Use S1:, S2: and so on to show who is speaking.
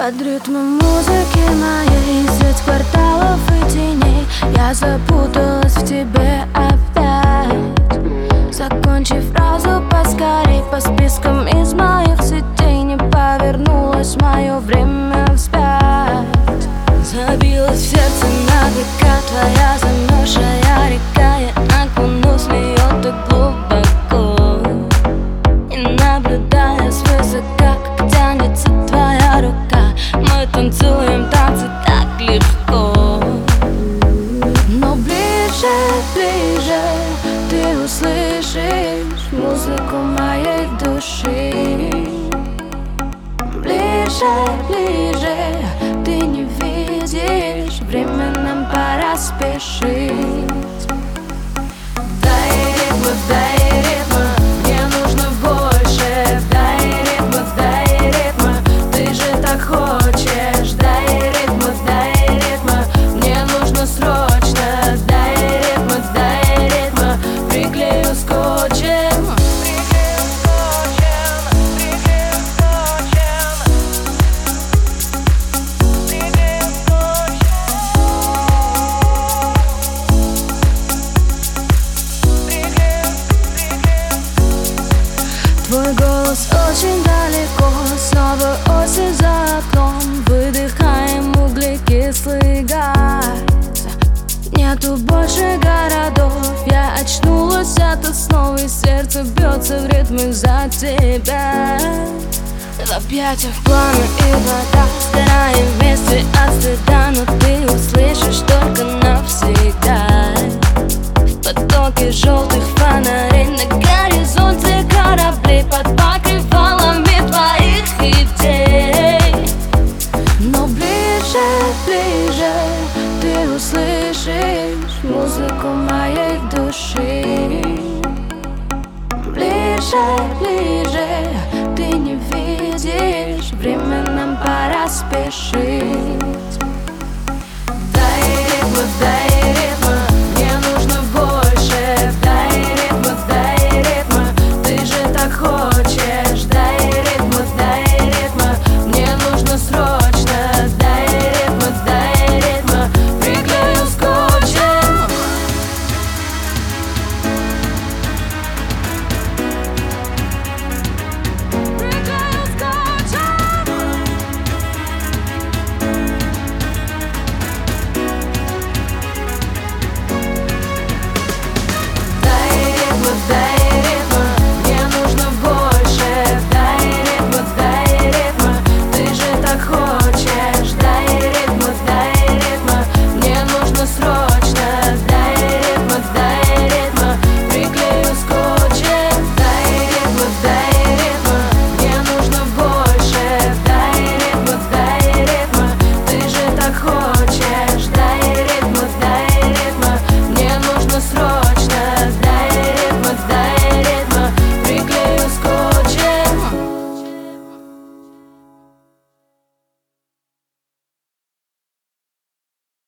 S1: Под ритмом музыки моей Средь кварталов и теней. Я запуталась в тебе опять. Закончи фразу поскорей По спискам из моих сетей Не повернулось мое время вспять. Забилась в сердце на века Твоя замерзшая река Я окунусь в нее так глубоко. И наблюдая свысока Как ближе, Ты услышишь музыку моей души. Ближе, ближе Ты не видишь Время нам пора спешить Твой голос очень далеко. Снова осень за окном. Выдыхаем углекислый газ. Нету больше городов. Я очнулась от основы Сердце бьется в ритме за тебя. В объятиях пламя и вода Сгораем ближе, Ты услышишь музыку моей души. Ближе, ближе Ты не видишь Время нам пора спешить